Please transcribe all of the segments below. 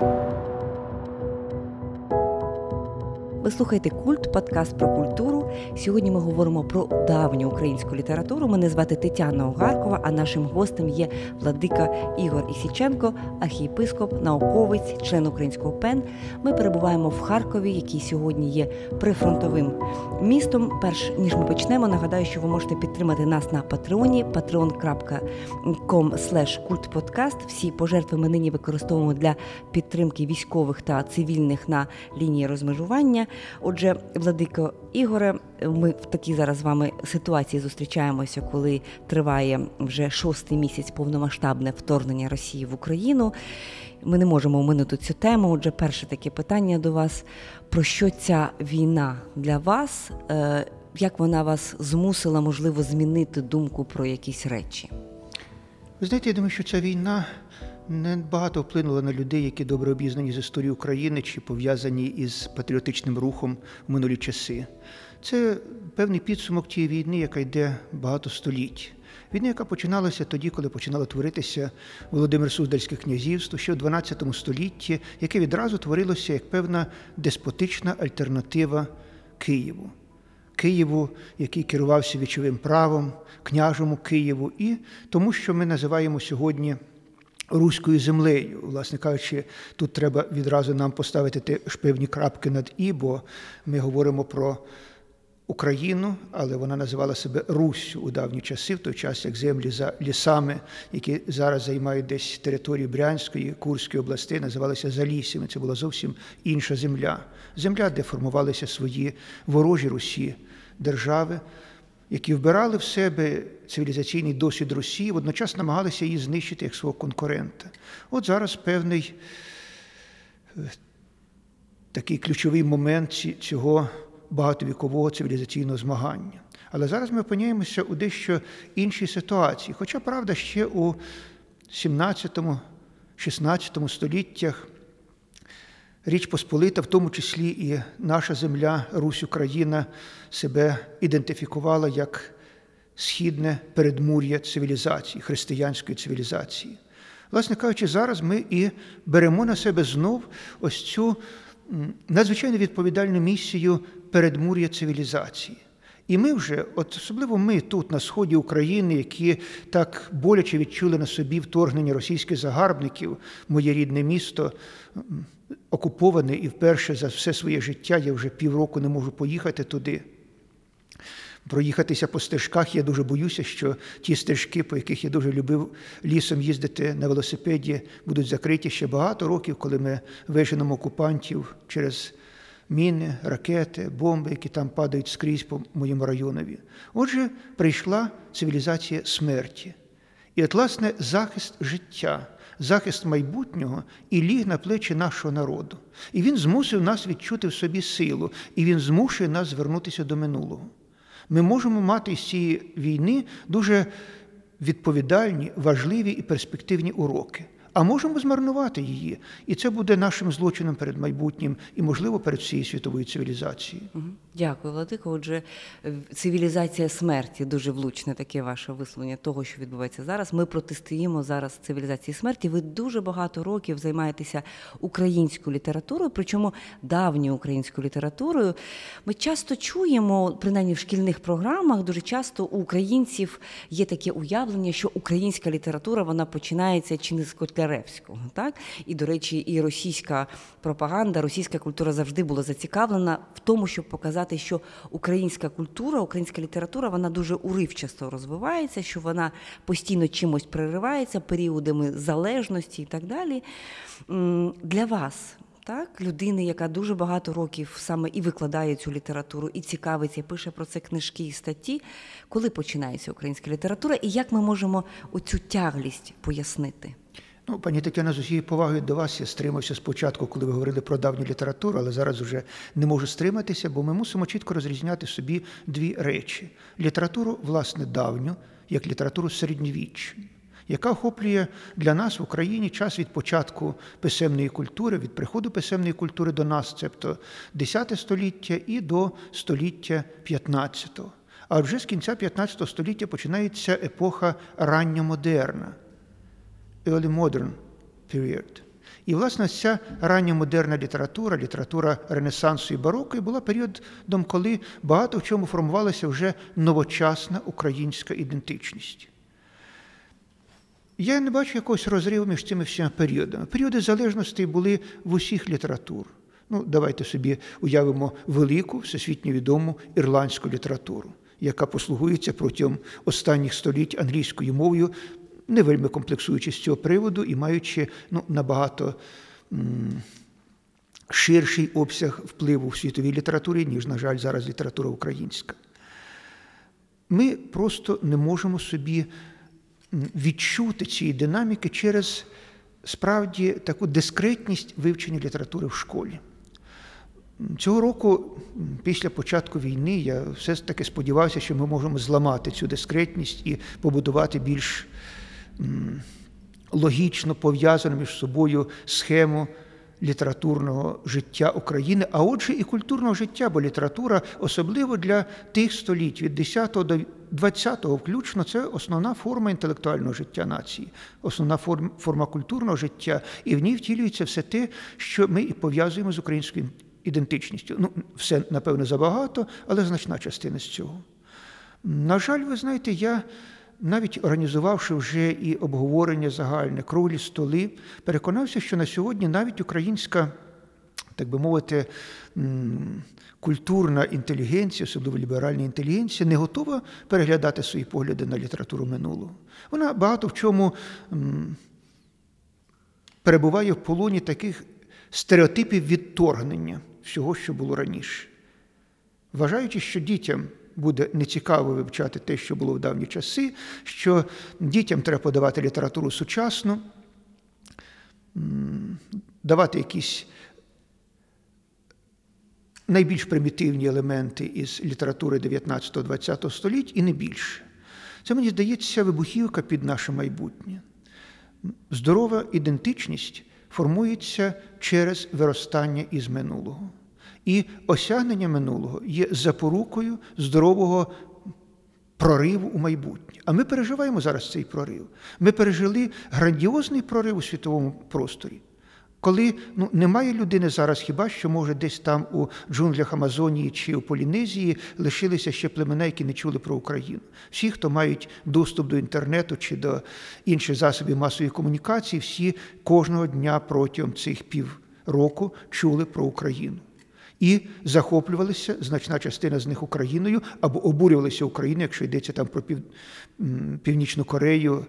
you Ви слухаєте культ, подкаст про культуру. Сьогодні ми говоримо про давню українську літературу. Мене звати Тетяна Огаркова, а нашим гостем є владика Ігор Ісіченко, архієпископ, науковець, член українського ПЕН. Ми перебуваємо в Харкові, який сьогодні є прифронтовим містом. Перш ніж ми почнемо, нагадаю, що ви можете підтримати нас на Патреоні patreon.com kultpodcast. Всі пожертви ми нині використовуємо для підтримки військових та цивільних на лінії розмежування. Отже, владико Ігоре, ми в такій зараз з вами ситуації зустрічаємося, коли триває вже шостий місяць повномасштабне вторгнення Росії в Україну. Ми не можемо оминути цю тему. Отже, перше таке питання до вас: про що ця війна для вас? Е, як вона вас змусила, можливо, змінити думку про якісь речі? Ви знаєте, я думаю, що ця війна не багато вплинула на людей, які добре обізнані з історії України чи пов'язані із патріотичним рухом в минулі часи. Це певний підсумок тієї війни, яка йде багато століть. Війна, яка починалася тоді, коли починало творитися Володимир Суздальське князівство, ще в 12 столітті, яке відразу творилося як певна деспотична альтернатива Києву. Києву, який керувався вічовим правом, княжому Києву, і тому, що ми називаємо сьогодні руською землею. Власне кажучи, тут треба відразу нам поставити теж певні крапки над І, бо ми говоримо про Україну, але вона називала себе Руссю у давні часи, в той час як землі за лісами, які зараз займають десь території Брянської, Курської областей, називалися Залісями. Це була зовсім інша земля. Земля, де формувалися свої ворожі Русі держави, які вбирали в себе цивілізаційний досвід Росії, водночас намагалися її знищити як свого конкурента. От зараз певний е, такий ключовий момент цього багатовікового цивілізаційного змагання. Але зараз ми опиняємося у дещо іншій ситуації. Хоча, правда, ще у 17-16 століттях Річ Посполита, в тому числі і наша земля, Русь Україна, себе ідентифікувала як східне передмур'я цивілізації, християнської цивілізації. Власне кажучи, зараз ми і беремо на себе знов ось цю надзвичайно відповідальну місію передмур'я цивілізації. І ми вже, от особливо ми тут, на сході України, які так боляче відчули на собі вторгнення російських загарбників, моє рідне місто окуповане і вперше за все своє життя я вже півроку не можу поїхати туди. Проїхатися по стежках, я дуже боюся, що ті стежки, по яких я дуже любив лісом їздити на велосипеді, будуть закриті ще багато років, коли ми виженемо окупантів через міни, ракети, бомби, які там падають скрізь по моєму районові. Отже, прийшла цивілізація смерті. І, от, власне, захист життя, захист майбутнього і ліг на плечі нашого народу. І він змусив нас відчути в собі силу, і він змушує нас звернутися до минулого. Ми можемо мати з цієї війни дуже відповідальні, важливі і перспективні уроки а можемо змарнувати її. І це буде нашим злочином перед майбутнім і, можливо, перед всією світовою цивілізацією. Дякую, Владико. Отже, цивілізація смерті дуже влучне таке ваше висловлення того, що відбувається зараз. Ми протистоїмо зараз цивілізації смерті. Ви дуже багато років займаєтеся українською літературою, причому давньою українською літературою. Ми часто чуємо, принаймні в шкільних програмах, дуже часто у українців є таке уявлення, що українська література вона починається чи не з Котляревського. Так? І, до речі, і російська пропаганда, російська культура завжди була зацікавлена в тому, щоб показати, що українська культура, українська література вона дуже уривчасто розвивається, що вона постійно чимось переривається, періодами залежності і так далі. Для вас. Так, людини, яка дуже багато років саме і викладає цю літературу, і цікавиться, і пише про це книжки і статті. Коли починається українська література, і як ми можемо оцю тяглість пояснити? Ну, пані Тетяна, з усією повагою до вас я стримався спочатку, коли ви говорили про давню літературу, але зараз вже не можу стриматися, бо ми мусимо чітко розрізняти собі дві речі: літературу, власне, давню, як літературу середньовіччя, яка охоплює для нас в Україні час від початку писемної культури, від приходу писемної культури до нас, тобто X століття і до століття XV. А вже з кінця 15 століття починається епоха ранньомодерна – early modern period. І, власне, ця рання модерна література, література Ренесансу і бароко, і була періодом, коли багато в чому формувалася вже новочасна українська ідентичність. Я не бачу якогось розриву між цими всіма періодами. Періоди залежності були в усіх літератур. Ну, давайте собі уявимо велику, всесвітньо відому ірландську літературу, яка послугується протягом останніх століть англійською мовою, не вельми комплексуючи з цього приводу і маючи ну, набагато м ширший обсяг впливу в світовій літературі, ніж, на жаль, зараз література українська. Ми просто не можемо собі відчути цієї динаміки через справді таку дискретність вивчення літератури в школі. Цього року, після початку війни, я все ж таки сподівався, що ми можемо зламати цю дискретність і побудувати більш логічно пов'язану між собою схему літературного життя України, а отже, і культурного життя, бо література, особливо для тих століть від 10 до 20-го включно, це основна форма інтелектуального життя нації, основна форма культурного життя, і в ній втілюється все те, що ми і пов'язуємо з українською ідентичністю. Ну, все, напевно, забагато, але значна частина з цього. На жаль, ви знаєте, я навіть організувавши вже і обговорення загальне, круглі столи, переконався, що на сьогодні навіть українська, так би мовити, культурна інтелігенція, особливо ліберальна інтелігенція, не готова переглядати свої погляди на літературу минулого. Вона багато в чому перебуває в полоні таких стереотипів відторгнення всього, що було раніше. Вважаючи, що дітям буде нецікаво вивчати те, що було в давні часи, що дітям треба подавати літературу сучасну, давати якісь найбільш примітивні елементи із літератури 19-20 століть і не більше. Це мені здається вибухівка під наше майбутнє. Здорова ідентичність формується через виростання із минулого. І осягнення минулого є запорукою здорового прориву у майбутнє. А ми переживаємо зараз цей прорив. Ми пережили грандіозний прорив у світовому просторі. Коли ну, немає людини зараз, хіба що може десь там у джунглях Амазонії чи у Полінезії лишилися ще племена, які не чули про Україну. Всі, хто мають доступ до інтернету чи до інших засобів масової комунікації, всі кожного дня протягом цих півроку чули про Україну і захоплювалися значна частина з них Україною або обурювалися Україною, якщо йдеться там про Пів... Північну Корею,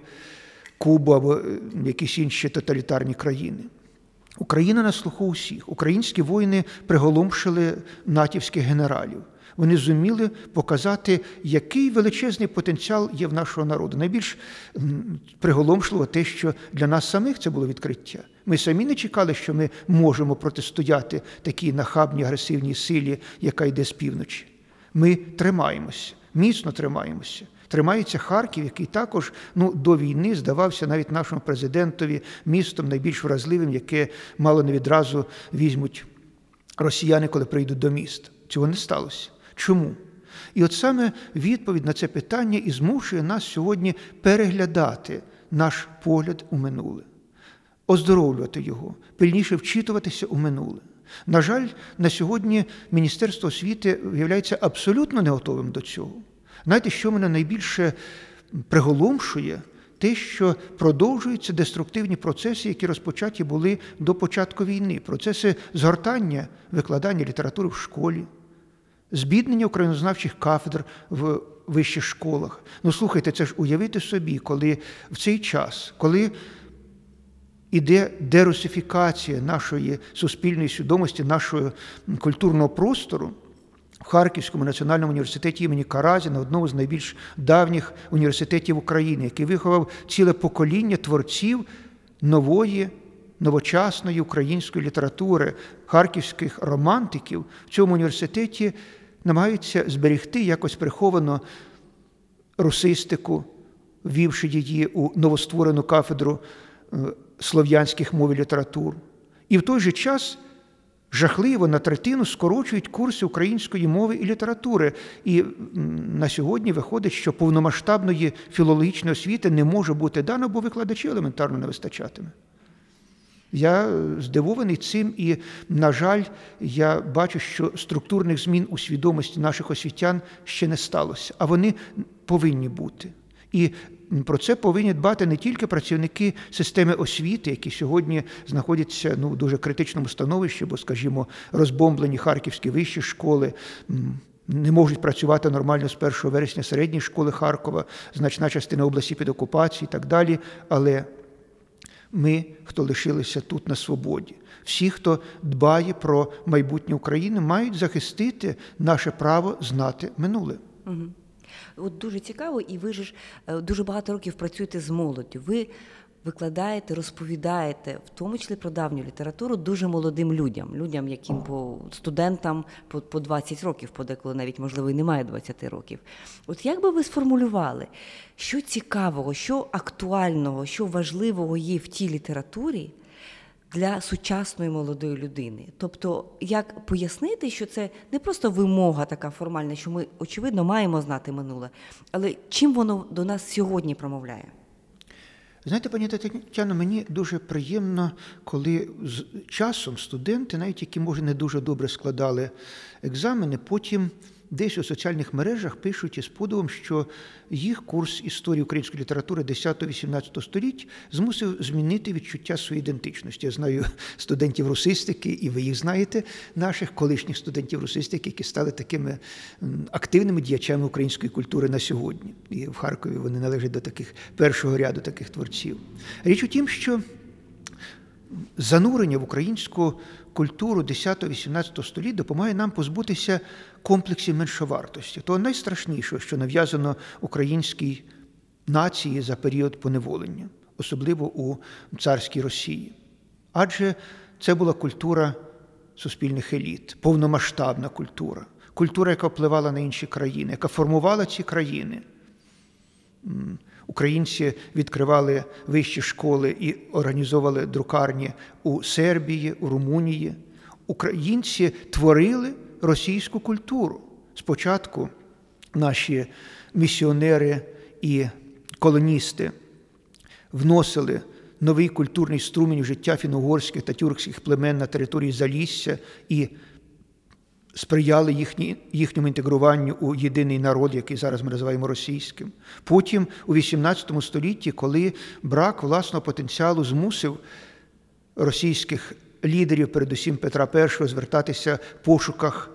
Кубу або е, якісь інші тоталітарні країни. Україна на слуху усіх. Українські воїни приголомшили натівських генералів. Вони зуміли показати, який величезний потенціал є в нашого народу. Найбільш приголомшливо те, що для нас самих це було відкриття. Ми самі не чекали, що ми можемо протистояти такій нахабній агресивній силі, яка йде з півночі. Ми тримаємося, міцно тримаємося. Тримається Харків, який також ну, до війни здавався навіть нашому президентові містом найбільш вразливим, яке мало не відразу візьмуть росіяни, коли прийдуть до міста. Цього не сталося. Чому? І от саме відповідь на це питання і змушує нас сьогодні переглядати наш погляд у минуле, оздоровлювати його, пильніше вчитуватися у минуле. На жаль, на сьогодні Міністерство освіти виявляється абсолютно не готовим до цього. Знаєте, що мене найбільше приголомшує? Те, що продовжуються деструктивні процеси, які розпочаті були до початку війни, процеси згортання викладання літератури в школі збіднення українознавчих кафедр в вищих школах. Ну, слухайте, це ж уявити собі, коли в цей час, коли іде дерусифікація нашої суспільної свідомості, нашого культурного простору. В Харківському національному університеті імені Каразіна, одному з найбільш давніх університетів України, який виховав ціле покоління творців нової, новочасної української літератури, харківських романтиків в цьому університеті намагаються зберегти якось приховано русистику, ввівши її у новостворену кафедру е, слов'янських мов і літератур. І в той же час жахливо на третину скорочують курси української мови і літератури. І на сьогодні виходить, що повномасштабної філологічної освіти не може бути дано, бо викладачів елементарно не вистачатиме. Я здивований цим, і, на жаль, я бачу, що структурних змін у свідомості наших освітян ще не сталося, а вони повинні бути. І про це повинні дбати не тільки працівники системи освіти, які сьогодні знаходяться ну, в дуже критичному становищі, бо, скажімо, розбомблені харківські вищі школи. Не можуть працювати нормально з 1 вересня середні школи Харкова, значна частина області під окупацією і так далі. Але ми, хто лишилися тут на свободі, всі, хто дбає про майбутнє України, мають захистити наше право знати минуле. Угу. От дуже цікаво, і ви ж е, дуже багато років працюєте з молоддю. Ви викладаєте, розповідаєте, в тому числі про давню літературу, дуже молодим людям, людям, яким по студентам по, по 20 років, подеколи навіть можливо і немає 20 років. От як би ви сформулювали, що цікавого, що актуального, що важливого є в тій літературі? Для сучасної молодої людини, тобто, як пояснити, що це не просто вимога така формальна, що ми очевидно маємо знати минуле, але чим воно до нас сьогодні промовляє? Знаєте, пані Тетяно, мені дуже приємно, коли з часом студенти, навіть які, може, не дуже добре складали екзамени, потім десь у соціальних мережах пишуть із подивом, що їх курс історії української літератури 10-18 століть змусив змінити відчуття своєї ідентичності. Я знаю студентів русистики, і ви їх знаєте, наших колишніх студентів русистики, які стали такими активними діячами української культури на сьогодні. І в Харкові вони належать до таких першого ряду таких творців. Річ у тім, що занурення в українську культуру 10-18 століття допомагає нам позбутися комплексів меншовартості, того найстрашнішого, що нав'язано українській нації за період поневолення, особливо у царській Росії. Адже це була культура суспільних еліт, повномасштабна культура, культура, яка впливала на інші країни, яка формувала ці країни. Українці відкривали вищі школи і організовували друкарні у Сербії, у Румунії. Українці творили російську культуру. Спочатку наші місіонери і колоністи вносили новий культурний струмінь в життя фіно-угорських та тюркських племен на території Залісся і сприяли їхні, їхньому інтегруванню у єдиний народ, який зараз ми називаємо російським. Потім, у XVIII столітті, коли брак власного потенціалу змусив російських лідерів, передусім Петра І, звертатися в пошуках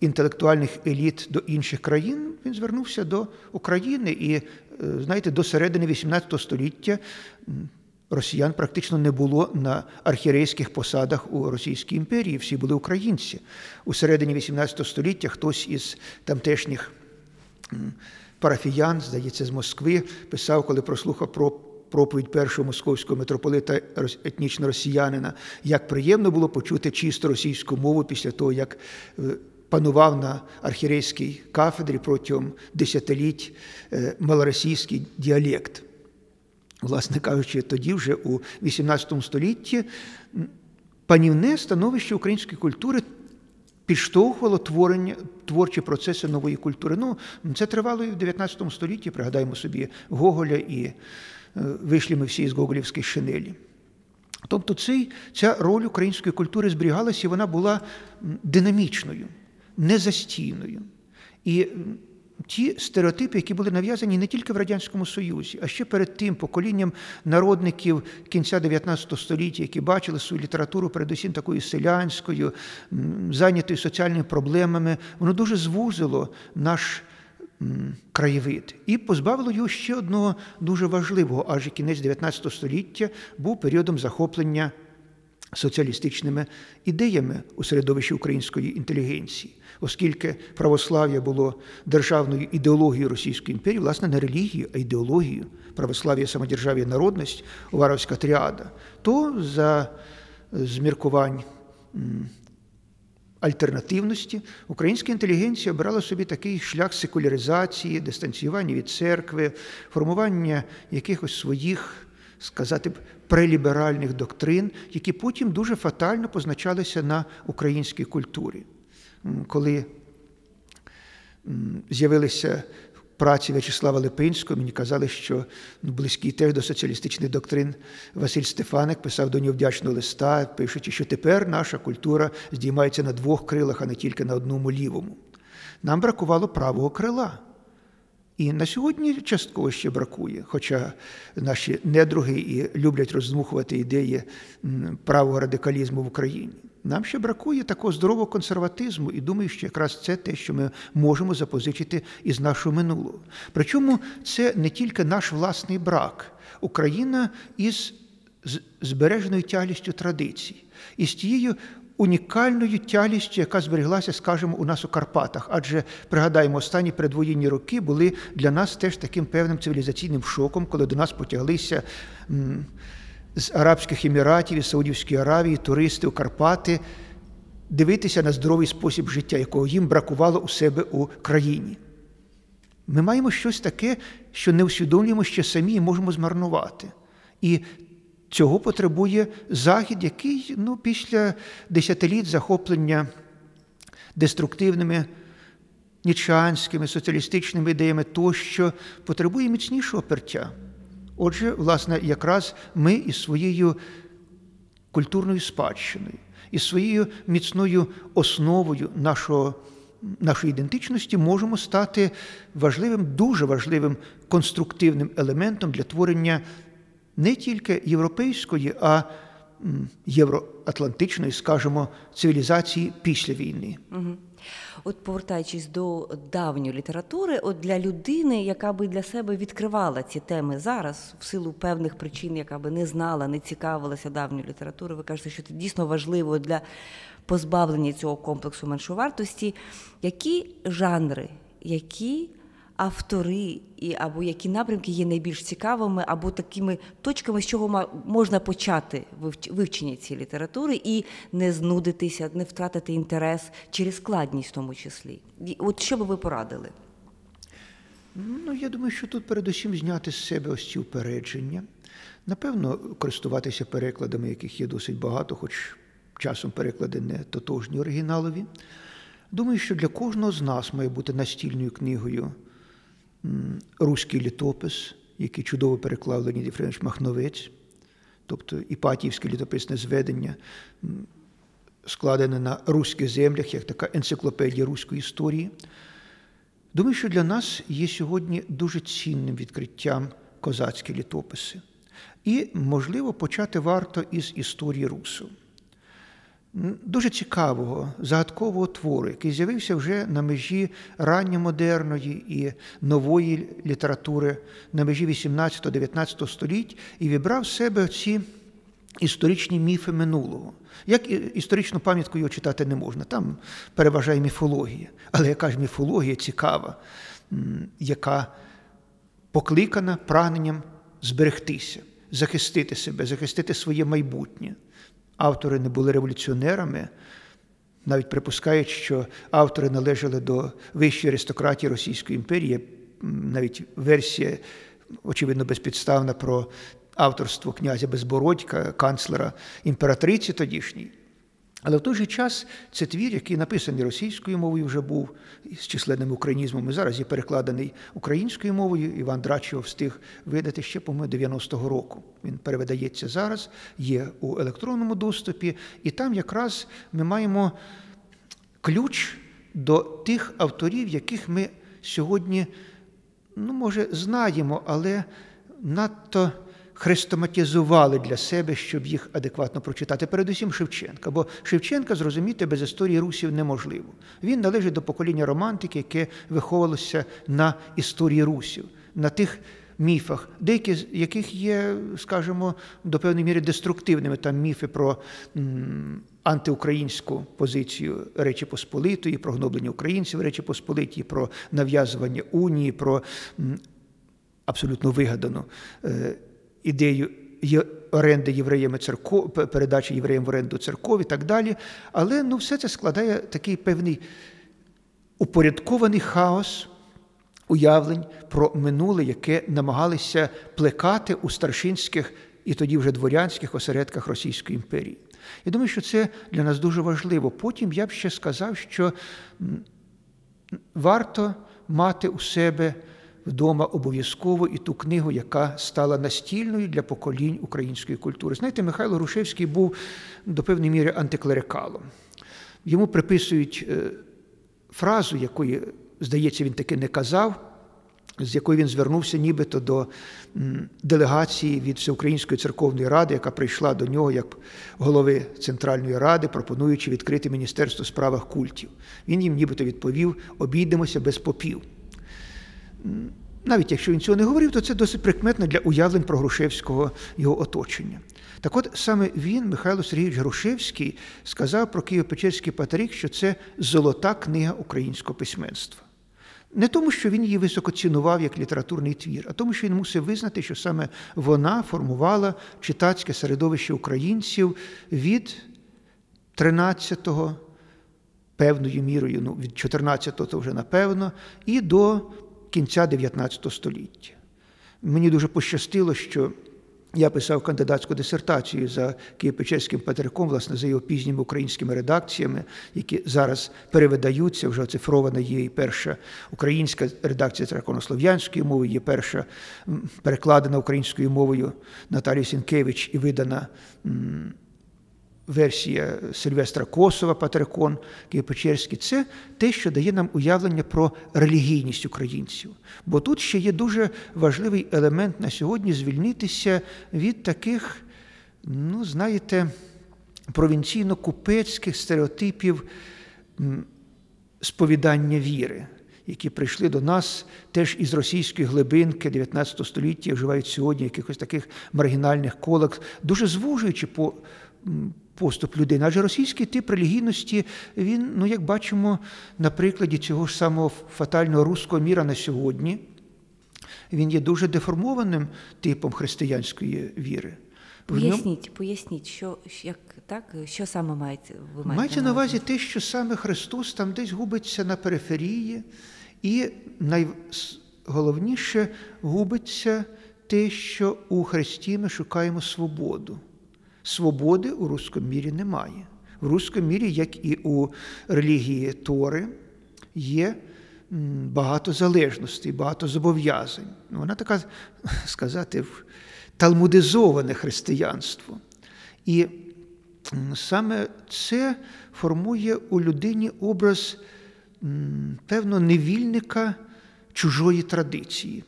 інтелектуальних еліт до інших країн, він звернувся до України і, е, знаєте, до середини XVIII століття росіян практично не було на архірейських посадах у Російській імперії, всі були українці. У середині XVIII століття хтось із тамтешніх парафіян, здається, з Москви, писав, коли прослухав про. Проповідь першого московського митрополита етнічно росіянина, як приємно було почути чисто російську мову після того, як е, панував на архірейській кафедрі протягом десятиліть е, малоросійський діалект. Власне кажучи, тоді вже у XVIII столітті панівне становище української культури підштовхувало творення, творчі процеси нової культури. Ну, Це тривало і в XIX столітті, пригадаємо собі Гоголя і е, вийшли ми всі з Гоголівської шинелі. Тобто цей, ця роль української культури зберігалася, і вона була динамічною, незастійною. І ті стереотипи, які були нав'язані не тільки в Радянському Союзі, а ще перед тим поколінням народників кінця 19 століття, які бачили свою літературу, передусім такою селянською, зайнятою соціальними проблемами, воно дуже звузило наш. Краєвид і позбавило його ще одного дуже важливого, адже кінець 19 століття був періодом захоплення соціалістичними ідеями у середовищі української інтелігенції оскільки православ'я було державною ідеологією Російської імперії, власне, не релігією, а ідеологією православ'я, самодержав'я, народність, Уваровська тріада, то за зміркувань альтернативності українська інтелігенція обирала собі такий шлях секуляризації, дистанціювання від церкви, формування якихось своїх. Сказати б преліберальних доктрин, які потім дуже фатально позначалися на українській культурі коли з'явилися праці В'ячеслава Липинського мені казали, що ну, близький теж до соціалістичних доктрин Василь Стефаник писав до нього вдячного листа, пишучи, що тепер наша культура здіймається на двох крилах, а не тільки на одному лівому. Нам бракувало правого крила. І на сьогодні частково ще бракує, хоча наші недруги і люблять роздмухувати ідеї правого радикалізму в Україні. Нам ще бракує такого здорового консерватизму, і думаю, що якраз це те, що ми можемо запозичити із нашого минулого. Причому це не тільки наш власний брак. Україна із збереженою тялістю традицій, із тією унікальною тялістю, яка збереглася, скажімо, у нас у Карпатах. Адже пригадаємо, останні передвоєнні роки були для нас теж таким певним цивілізаційним шоком, коли до нас потяглися з Арабських Еміратів і Саудівської Аравії туристи у Карпати дивитися на здоровий спосіб життя, якого їм бракувало у себе у країні. Ми маємо щось таке, що не усвідомлюємо ще самі і можемо змарнувати. І цього потребує Захід, який ну, після десятиліть захоплення деструктивними нічанськими, соціалістичними ідеями тощо потребує міцнішого пертя. Отже, власне, якраз ми із своєю культурною спадщиною, із своєю міцною основою нашого. Нашої ідентичності можемо стати важливим, дуже важливим конструктивним елементом для творення не тільки європейської, а євроатлантичної, скажімо, цивілізації після війни. Угу. От повертаючись до давньої літератури, от для людини, яка би для себе відкривала ці теми зараз, в силу певних причин, яка би не знала, не цікавилася давньою літературою, ви кажете, що це дійсно важливо для позбавлення цього комплексу меншовартості. Які жанри, які автори і або які напрямки є найбільш цікавими, або такими точками, з чого можна почати вивчення цієї літератури і не знудитися, не втратити інтерес через складність в тому числі. От що би ви порадили? Ну, я думаю, що тут передусім зняти з себе ось ці упередження. Напевно, користуватися перекладами, яких є досить багато, хоч часом переклади не тотожні оригіналові. Думаю, що для кожного з нас має бути настільною книгою руський літопис, який чудово переклав Леонід Єфремович Махновець, тобто Іпатіївське літописне зведення, складене на руських землях, як така енциклопедія руської історії. Думаю, що для нас є сьогодні дуже цінним відкриттям козацькі літописи. І, можливо, почати варто із історії Русу дуже цікавого, загадкового твору, який з'явився вже на межі ранньомодерної і нової літератури, на межі 18-19 століть, і вібрав в себе ці історичні міфи минулого. Як історичну пам'ятку його читати не можна, там переважає міфологія. Але яка ж міфологія цікава, яка покликана прагненням зберегтися, захистити себе, захистити своє майбутнє автори не були революціонерами, навіть припускають, що автори належали до вищої аристократії Російської імперії, навіть версія, очевидно, безпідставна про авторство князя Безбородька, канцлера імператриці тодішньої. Але в той же час це твір, який написаний російською мовою, вже був з численними українізмами. Зараз є перекладений українською мовою. Іван Драчов встиг видати ще, по-моєму, 90-го року. Він перевидається зараз, є у електронному доступі, і там якраз ми маємо ключ до тих авторів, яких ми сьогодні, ну, може, знаємо, але надто хрестоматизували для себе, щоб їх адекватно прочитати. Передусім Шевченка. Бо Шевченка зрозуміти без історії русів неможливо. Він належить до покоління романтики, яке виховувалося на історії русів, на тих міфах, деякі з яких є, скажімо, до певної міри деструктивними. Там міфи про антиукраїнську позицію Речі Посполитої, про гноблення українців Речі Посполитії, про нав'язування унії, про абсолютно вигадану. Ідею оренди євреями церков, передачі євреям в оренду церков і так далі. Але ну, все це складає такий певний упорядкований хаос уявлень про минуле, яке намагалися плекати у старшинських і тоді вже дворянських осередках Російської імперії. Я думаю, що це для нас дуже важливо. Потім я б ще сказав, що варто мати у себе вдома обов'язково і ту книгу, яка стала настільною для поколінь української культури. Знаєте, Михайло Грушевський був до певної міри антиклерикалом. Йому приписують е, фразу, якої, здається, він таки не казав з якою він звернувся нібито до делегації від Всеукраїнської церковної ради, яка прийшла до нього як голови Центральної ради, пропонуючи відкрити Міністерство справах культів. Він їм нібито відповів: обійдемося без попів. Навіть якщо він цього не говорив, то це досить прикметно для уявлень про Грушевського його оточення. Так от саме він, Михайло Сергійович Грушевський, сказав про Києво-Печерський патрик, що це золота книга українського письменства. Не тому, що він її високо цінував як літературний твір, а тому, що він мусив визнати, що саме вона формувала читацьке середовище українців від 13-го, певною мірою, ну, від 14-го то вже напевно, і до кінця 19 століття. Мені дуже пощастило, що я писав кандидатську дисертацію за Києво-Печерським патриком, власне, за його пізніми українськими редакціями, які зараз перевидаються. Вже оцифрована є і перша українська редакція церковнослов'янської мови, є перша перекладена українською мовою Наталією Сінкевич і видана версія Сильвестра Косова, Патрикон Києво-Печерський, це те, що дає нам уявлення про релігійність українців. Бо тут ще є дуже важливий елемент на сьогодні звільнитися від таких, ну, знаєте, провінційно-купецьких стереотипів сповідання віри. Які прийшли до нас теж із російської глибинки 19 століття, вживають сьогодні якихось таких маргінальних колок, дуже звужуючи по поступ людини. Адже російський тип релігійності, він, ну як бачимо, на прикладі цього ж самого фатального руського міра на сьогодні, він є дуже деформованим типом християнської віри. Поясніть, поясніть, що як так, що саме мається ви маєте Мається на увазі те, що саме Христос там десь губиться на периферії, і найголовніше губиться те, що у Христі ми шукаємо свободу. Свободи у руському мірі немає. В руському мірі, як і у релігії Тори, є багато залежностей, багато зобов'язань. Вона така, сказати, талмудизоване християнство. І саме це формує у людині образ певно невільника чужої традиції,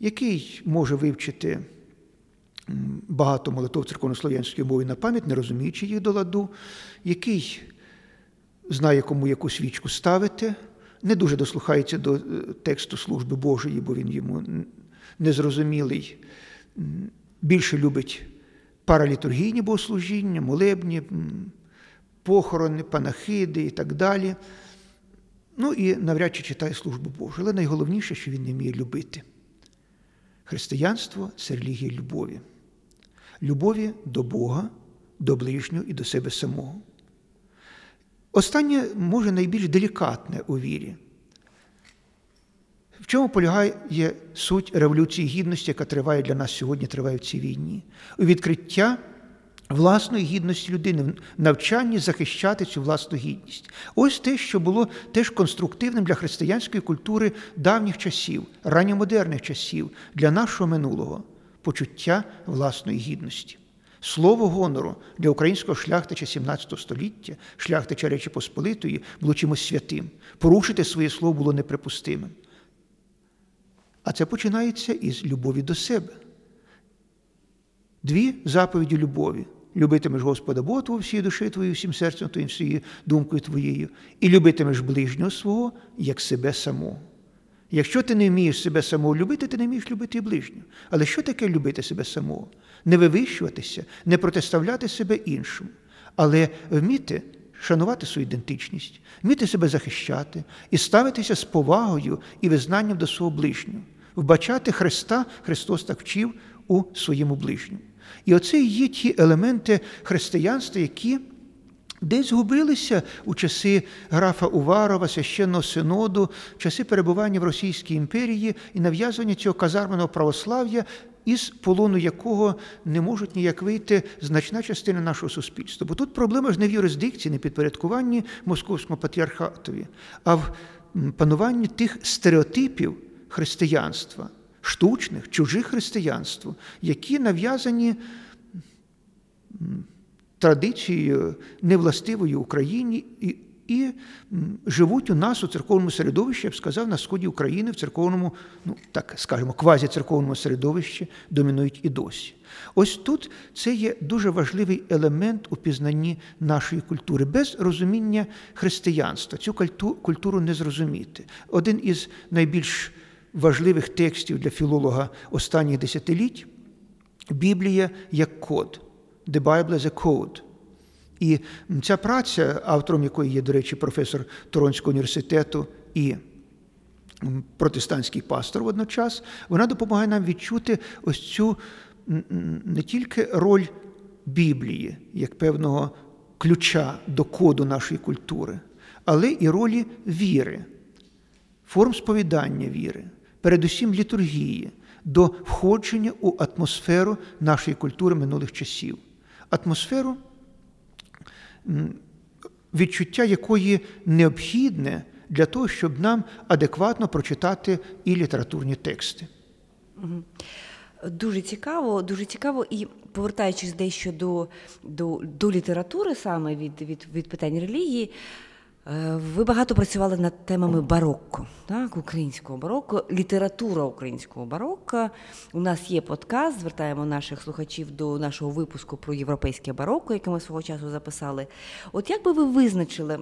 який може вивчити багато молитов церковнослов'янської мови на пам'ять, не розуміючи їх до ладу, який знає, кому яку свічку ставити, не дуже дослухається до е, тексту служби Божої, бо він йому незрозумілий. Більше любить паралітургійні богослужіння, молебні, похорони, панахиди і так далі. Ну і навряд чи читає службу Божу. Але найголовніше, що він не вміє любити. Християнство це релігія любові любові до Бога, до ближнього і до себе самого. Останнє може найбільш делікатне у вірі. В чому полягає суть Революції Гідності, яка триває для нас сьогодні, триває в цій війні? У відкриття власної гідності людини, в навчанні захищати цю власну гідність. Ось те, що було теж конструктивним для християнської культури давніх часів, ранньомодерних часів, для нашого минулого почуття власної гідності. Слово гонору для українського шляхтича 17 століття, шляхтича Речі Посполитої, було чимось святим. Порушити своє слово було неприпустимим. А це починається із любові до себе. Дві заповіді любові. Любитимеш Господа Бога твого всією душею твоєю, всім серцем твоїм, всією думкою твоєю, і любитимеш ближнього свого як себе самого. Якщо ти не вмієш себе самого любити, ти не вмієш любити і ближнього. Але що таке любити себе самого? Не вивищуватися, не протиставляти себе іншому, але вміти шанувати свою ідентичність, вміти себе захищати і ставитися з повагою і визнанням до свого ближнього, вбачати Христа, Христос так вчив у своєму ближньому. І оце є ті елементи християнства, які десь губилися у часи графа Уварова, священного синоду, в часи перебування в Російській імперії і нав'язування цього казарменого православ'я, із полону якого не можуть ніяк вийти значна частина нашого суспільства. Бо тут проблема ж не в юрисдикції, не підпорядкуванні московському патріархатові, а в пануванні тих стереотипів християнства, штучних, чужих християнству, які нав'язані традицією невластивою Україні і і живуть у нас у церковному середовищі, я б сказав, на сході України, в церковному, ну так скажемо, квазі-церковному середовищі домінують і досі. Ось тут це є дуже важливий елемент у пізнанні нашої культури. Без розуміння християнства цю культуру не зрозуміти. Один із найбільш важливих текстів для філолога останніх десятиліть Біблія як код. The Bible as a code. І ця праця, автором якої є, до речі, професор Торонського університету і протестантський пастор водночас, вона допомагає нам відчути ось цю не тільки роль Біблії як певного ключа до коду нашої культури, але і ролі віри, форм сповідання віри, передусім літургії, до входження у атмосферу нашої культури минулих часів. Атмосферу відчуття якої необхідне для того, щоб нам адекватно прочитати і літературні тексти. Дуже цікаво, дуже цікаво, і повертаючись дещо до до, до літератури, саме від, від, від питань релігії. Е, ви багато працювали над темами барокко, так, українського барокко, література українського барокко. У нас є подкаст, звертаємо наших слухачів до нашого випуску про європейське барокко, яке ми свого часу записали. От як би ви визначили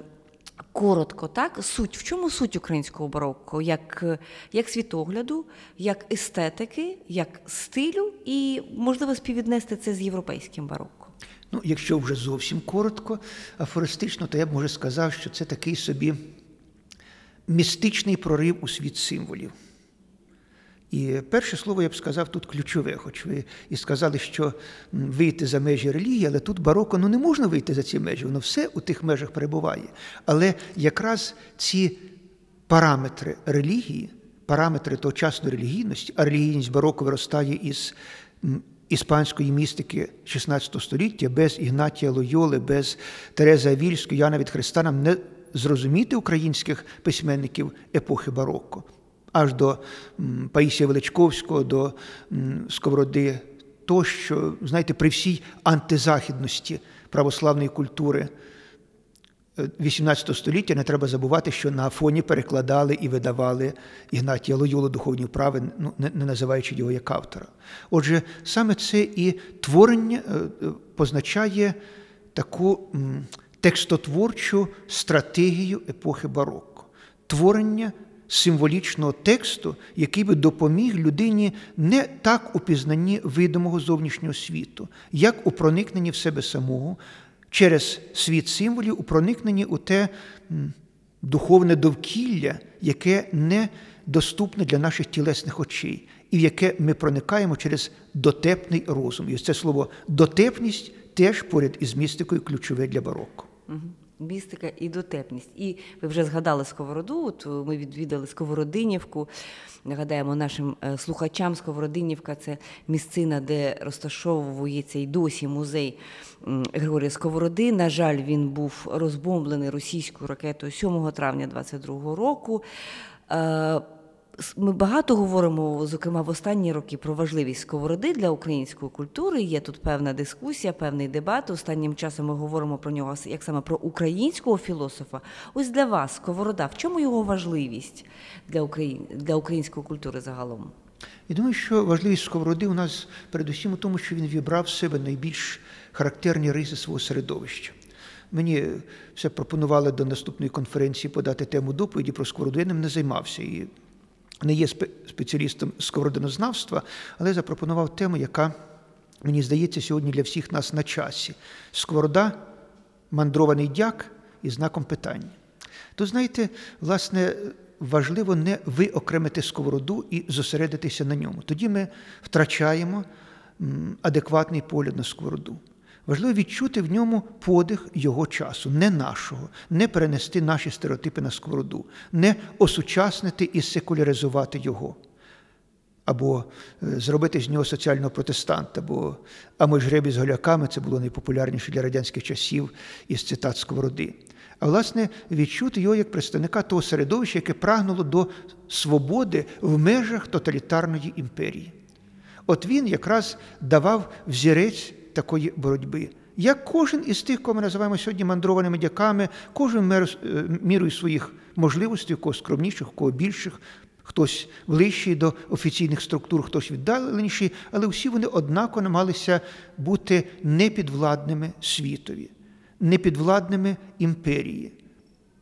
коротко, так, суть, в чому суть українського барокко, як, як світогляду, як естетики, як стилю, і можливо співвіднести це з європейським барокко? Ну, якщо вже зовсім коротко, афористично, то я б може сказав, що це такий собі містичний прорив у світ символів. І перше слово я б сказав тут ключове, хоч ви і сказали, що вийти за межі релігії, але тут бароко ну не можна вийти за ці межі, воно все у тих межах перебуває. Але якраз ці параметри релігії, параметри тогочасної релігійності, а релігійність бароко виростає із іспанської містики XVI століття, без Ігнатія Лойоли, без Терези Авільської, Яна від Христа нам не зрозуміти українських письменників епохи барокко. Аж до Паїсія Величковського, до Сковороди, тощо, знаєте, при всій антизахідності православної культури 18 століття не треба забувати, що на Афоні перекладали і видавали Ігнатія Лоюлу духовні вправи, ну, не називаючи його як автора. Отже, саме це і творення е, позначає таку текстотворчу стратегію епохи барокко. Творення символічного тексту, який би допоміг людині не так у пізнанні видимого зовнішнього світу, як у проникненні в себе самого через світ символів у проникненні у те духовне довкілля, яке не доступне для наших тілесних очей, і в яке ми проникаємо через дотепний розум. І ось це слово дотепність теж поряд із містикою ключове для бароко містика і дотепність. І ви вже згадали сковороду. От ми відвідали Сковородинівку. Нагадаємо нашим е, слухачам, Сковородинівка це місцина, де розташовується і досі музей Григорія Сковороди. На жаль, він був розбомблений російською ракетою 7 травня 22 року. Е, ми багато говоримо, зокрема в останні роки, про важливість сковороди для української культури. Є тут певна дискусія, певний дебат. Останнім часом ми говоримо про нього як саме про українського філософа. Ось для вас сковорода. В чому його важливість для Україн... для української культури загалом? Я думаю, що важливість сковороди у нас передусім у тому, що він вібрав в себе найбільш характерні риси свого середовища. Мені все пропонували до наступної конференції подати тему доповіді про сковороду. Я ним не займався. І не є спеціалістом сковородинознавства, але запропонував тему, яка, мені здається, сьогодні для всіх нас на часі. Сковорода, мандрований дяк і знаком питання. То, знаєте, власне, важливо не виокремити сковороду і зосередитися на ньому. Тоді ми втрачаємо адекватний погляд на сковороду. Важливо відчути в ньому подих його часу, не нашого, не перенести наші стереотипи на сковороду, не осучаснити і секуляризувати його, або е, зробити з нього соціального протестанта, бо а ми ж гребі з голяками це було найпопулярніше для радянських часів із цитат сковороди. а власне відчути його як представника того середовища, яке прагнуло до свободи в межах тоталітарної імперії. От він якраз давав взірець такої боротьби. Як кожен із тих, кого ми називаємо сьогодні мандрованими дяками, кожен е, мірою своїх можливостей, кого скромніших, кого більших, хтось ближчий до офіційних структур, хтось віддаленіший, але всі вони однаково намагалися бути непідвладними світові, непідвладними імперії.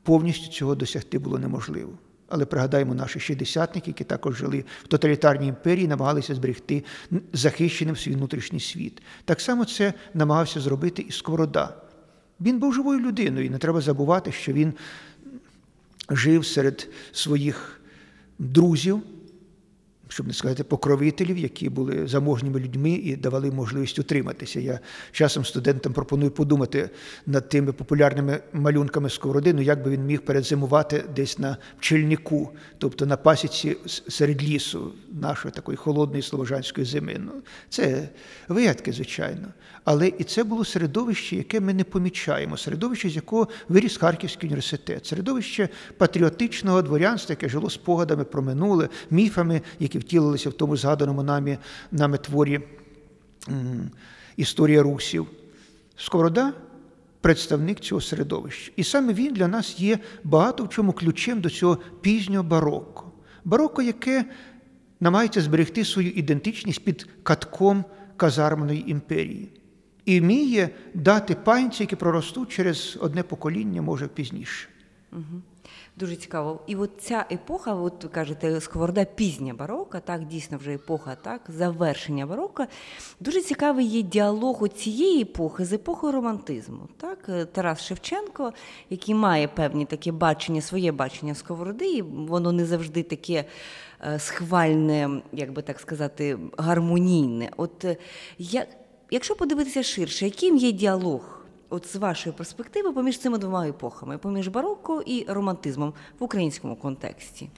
Повністю цього досягти було неможливо. Але пригадаємо наші шістдесятники, які також жили в тоталітарній імперії, намагалися зберегти захищеним свій внутрішній світ. Так само це намагався зробити і Сковорода. Він був живою людиною, і не треба забувати, що він жив серед своїх друзів, щоб не сказати, покровителів, які були заможніми людьми і давали можливість утриматися. Я часом студентам пропоную подумати над тими популярними малюнками сковороди, ну як би він міг перезимувати десь на пчельнику, тобто на пасіці серед лісу нашої такої холодної слобожанської зими. Ну, Це вигадки, звичайно. Але і це було середовище, яке ми не помічаємо, середовище, з якого виріс Харківський університет, середовище патріотичного дворянства, яке жило спогадами про минуле, міфами, які втілилися в тому згаданому нами, нами творі Історія русів. Сковорода представник цього середовища. І саме він для нас є багато в чому ключем до цього пізнього бароко. Бароко, яке намагається зберегти свою ідентичність під катком казармної імперії і вміє дати панці, які проростуть через одне покоління, може пізніше. Угу. Дуже цікаво. І от ця епоха, от ви кажете, сковорода пізня барока, так, дійсно вже епоха, так, завершення барока. Дуже цікавий є діалог у цієї епохи з епохою романтизму. Так? Тарас Шевченко, який має певні таке бачення, своє бачення сковороди, і воно не завжди таке е, схвальне, як би так сказати, гармонійне. От як якщо подивитися ширше, яким є діалог от з вашої перспективи поміж цими двома епохами, поміж бароко і романтизмом в українському контексті?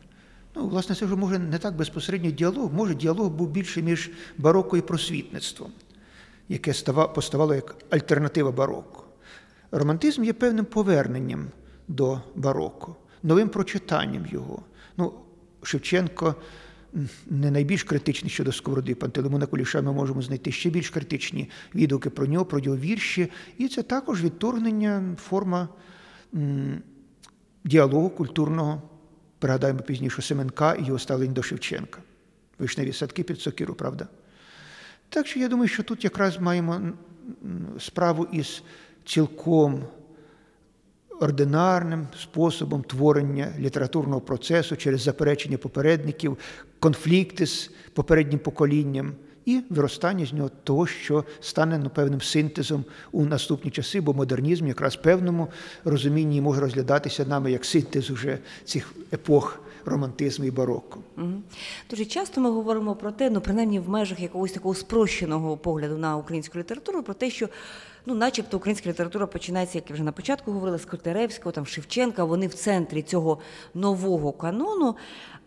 Ну, власне, це вже може не так безпосередньо діалог, може діалог був більше між бароко і просвітництвом, яке поставало як альтернатива бароко. Романтизм є певним поверненням до бароко, новим прочитанням його. Ну, Шевченко не найбільш критичний щодо сковороди Пантелеймона Куліша, ми можемо знайти ще більш критичні відгуки про нього, про його вірші. І це також відторгнення, форма діалогу культурного. Пригадаємо пізніше Семенка і його ставлення до Шевченка. Вишневі садки під сокиру, правда? Так що я думаю, що тут якраз маємо справу із цілком ординарним способом творення літературного процесу через заперечення попередників, конфлікти з попереднім поколінням і виростання з нього того, що стане ну, певним синтезом у наступні часи, бо модернізм якраз в певному розумінні може розглядатися нами як синтез уже цих епох. Романтизму і бароко. Дуже часто ми говоримо про те, ну принаймні в межах якогось такого спрощеного погляду на українську літературу, про те, що ну, начебто українська література починається, як я вже на початку говорила, з Котеревського, там Шевченка. Вони в центрі цього нового канону.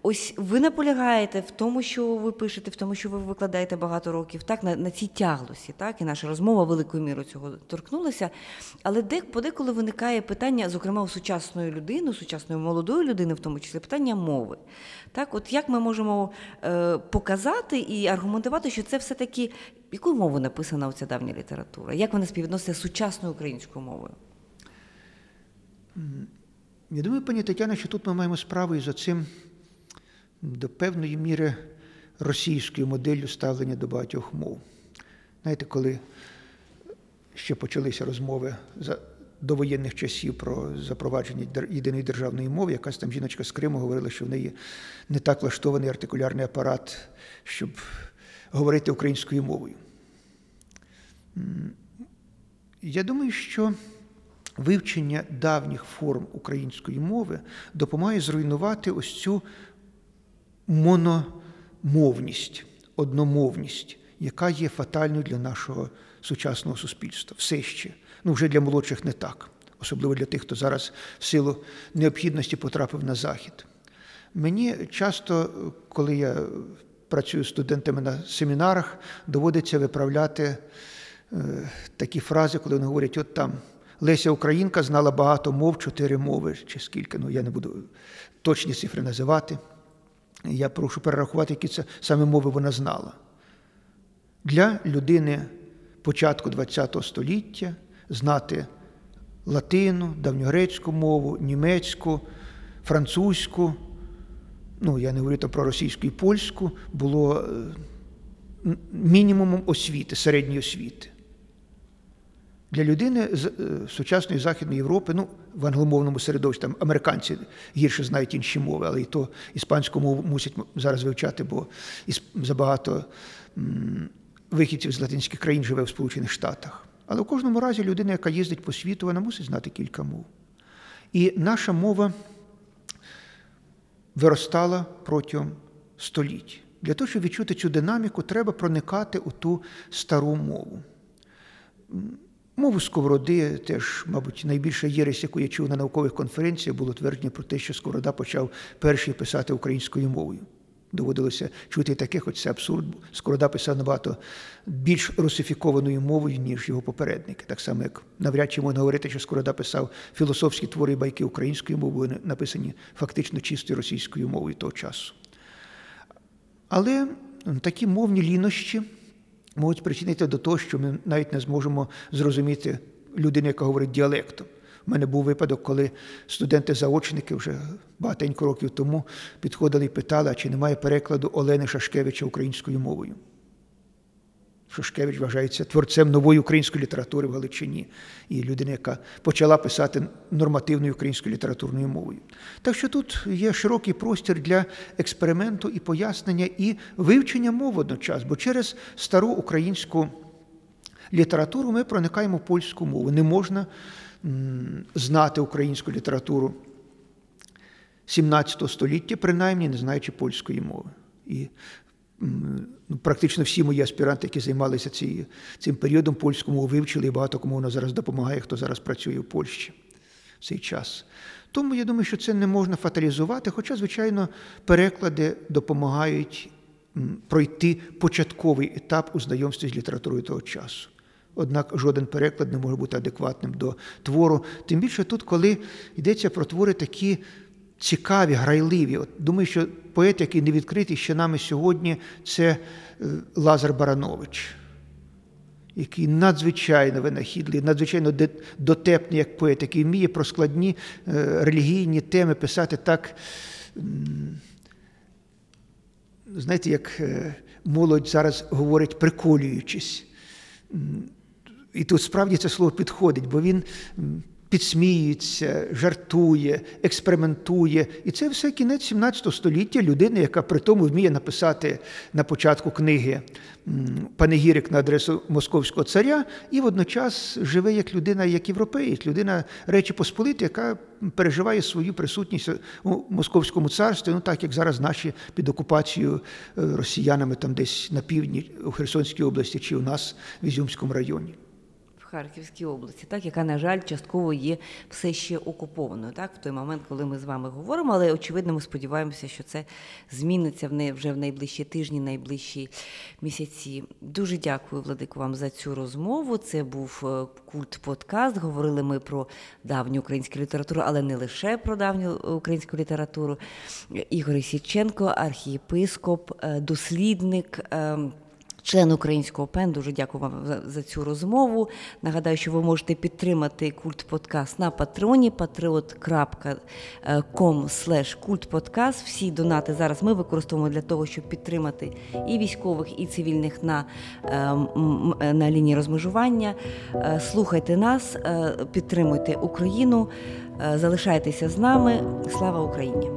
Ось ви наполягаєте в тому, що ви пишете, в тому, що ви викладаєте багато років, так на на цій тяглості, так і наша розмова великою мірою цього торкнулася. Але де подеколи виникає питання, зокрема у сучасної людини, сучасної молодої людини, в тому числі питання мови. Так, от як ми можемо е, показати і аргументувати, що це все таки якою мовою написана оця давня література? Як вона співвідноситься з сучасною українською мовою? Я думаю, пані Тетяна, що тут ми маємо справу із оцим до певної міри російською моделлю ставлення до багатьох мов. Знаєте, коли ще почалися розмови за довоєнних часів про запровадження єдиної державної мови, якась там жіночка з Криму говорила, що в неї не так влаштований артикулярний апарат, щоб говорити українською мовою. Я думаю, що вивчення давніх форм української мови допомагає зруйнувати ось цю мономовність, одномовність, яка є фатальною для нашого сучасного суспільства. Все ще. Ну, вже для молодших не так, особливо для тих, хто зараз в силу необхідності потрапив на захід. Мені часто, коли я працюю з студентами на семінарах, доводиться виправляти е, такі фрази, коли вони говорять, от там Леся Українка знала багато мов, чотири мови чи скільки. Ну я не буду точні цифри називати. Я прошу перерахувати, які це саме мови вона знала. Для людини початку ХХ століття знати латину, давньогрецьку мову, німецьку, французьку, ну я не говорю там про російську і польську, було е, мінімумом освіти, середньої освіти. Для людини з е, сучасної Західної Європи, ну, в англомовному середовищі, там американці гірше знають інші мови, але і то іспанську мову мусять зараз вивчати, бо забагато вихідців з латинських країн живе в Сполучених Штатах. Але в кожному разі людина, яка їздить по світу, вона мусить знати кілька мов. І наша мова виростала протягом століть. Для того, щоб відчути цю динаміку, треба проникати у ту стару мову. Мову сковороди теж, мабуть, найбільша єресь, яку я чув на наукових конференціях, було твердження про те, що Сковорода почав перший писати українською мовою. Доводилося чути таке, хоч це абсурд. бо Сковорода писав набагато більш русифікованою мовою, ніж його попередники. Так само, як навряд чи можна говорити, що Сковорода писав філософські твори і байки українською мовою, написані фактично чистою російською мовою того часу. Але такі мовні лінощі можуть спричинити до того, що ми навіть не зможемо зрозуміти людину, яка говорить діалектом. У мене був випадок, коли студенти-заочники вже багатенько років тому підходили і питали, чи немає перекладу Олени Шашкевича українською мовою. Шашкевич вважається творцем нової української літератури в Галичині і людина, яка почала писати нормативною українською літературною мовою. Так що тут є широкий простір для експерименту і пояснення, і вивчення мов водночас, бо через стару українську літературу ми проникаємо в польську мову. Не можна знати українську літературу 17 століття, принаймні не знаючи польської мови. І практично всі мої аспіранти, які займалися ці, цим періодом, польську мову вивчили, і багато кому вона зараз допомагає, хто зараз працює в Польщі в цей час. Тому я думаю, що це не можна фаталізувати, хоча, звичайно, переклади допомагають пройти початковий етап у знайомстві з літературою того часу. Однак жоден переклад не може бути адекватним до твору. Тим більше тут, коли йдеться про твори такі цікаві, грайливі. От думаю, що поет, який не відкритий ще нами сьогодні, це е, Лазар Баранович, який надзвичайно винахідливий, надзвичайно дотепний як поет, який вміє про складні е, релігійні теми писати так. Знаєте, як е, молодь зараз говорить, приколюючись. І тут справді це слово підходить, бо він м, підсміюється, жартує, експериментує. І це все кінець 17 століття людина, яка при тому вміє написати на початку книги панегірик на адресу московського царя, і водночас живе як людина, як європеєць, людина Речі Посполити, яка переживає свою присутність у московському царстві, ну так як зараз наші під окупацією е, росіянами там десь на півдні у Херсонській області чи у нас в Ізюмському районі. Харківській області, так яка, на жаль, частково є все ще окупованою, так в той момент, коли ми з вами говоримо. Але очевидно, ми сподіваємося, що це зміниться в не вже в найближчі тижні, найближчі місяці. Дуже дякую, Владику, вам за цю розмову. Це був е, культ подкаст. Говорили ми про давню українську літературу, але не лише про давню українську літературу. Ігор Січенко, архієпископ, е, дослідник. Член українського ПЕН, дуже дякую вам за, цю розмову. Нагадаю, що ви можете підтримати культ подкаст на патреоні patriot.com культподкаст. Всі донати зараз ми використовуємо для того, щоб підтримати і військових, і цивільних на, е, м, на лінії розмежування. Е, Слухайте нас, е, підтримуйте Україну, е, залишайтеся з нами. Слава Україні!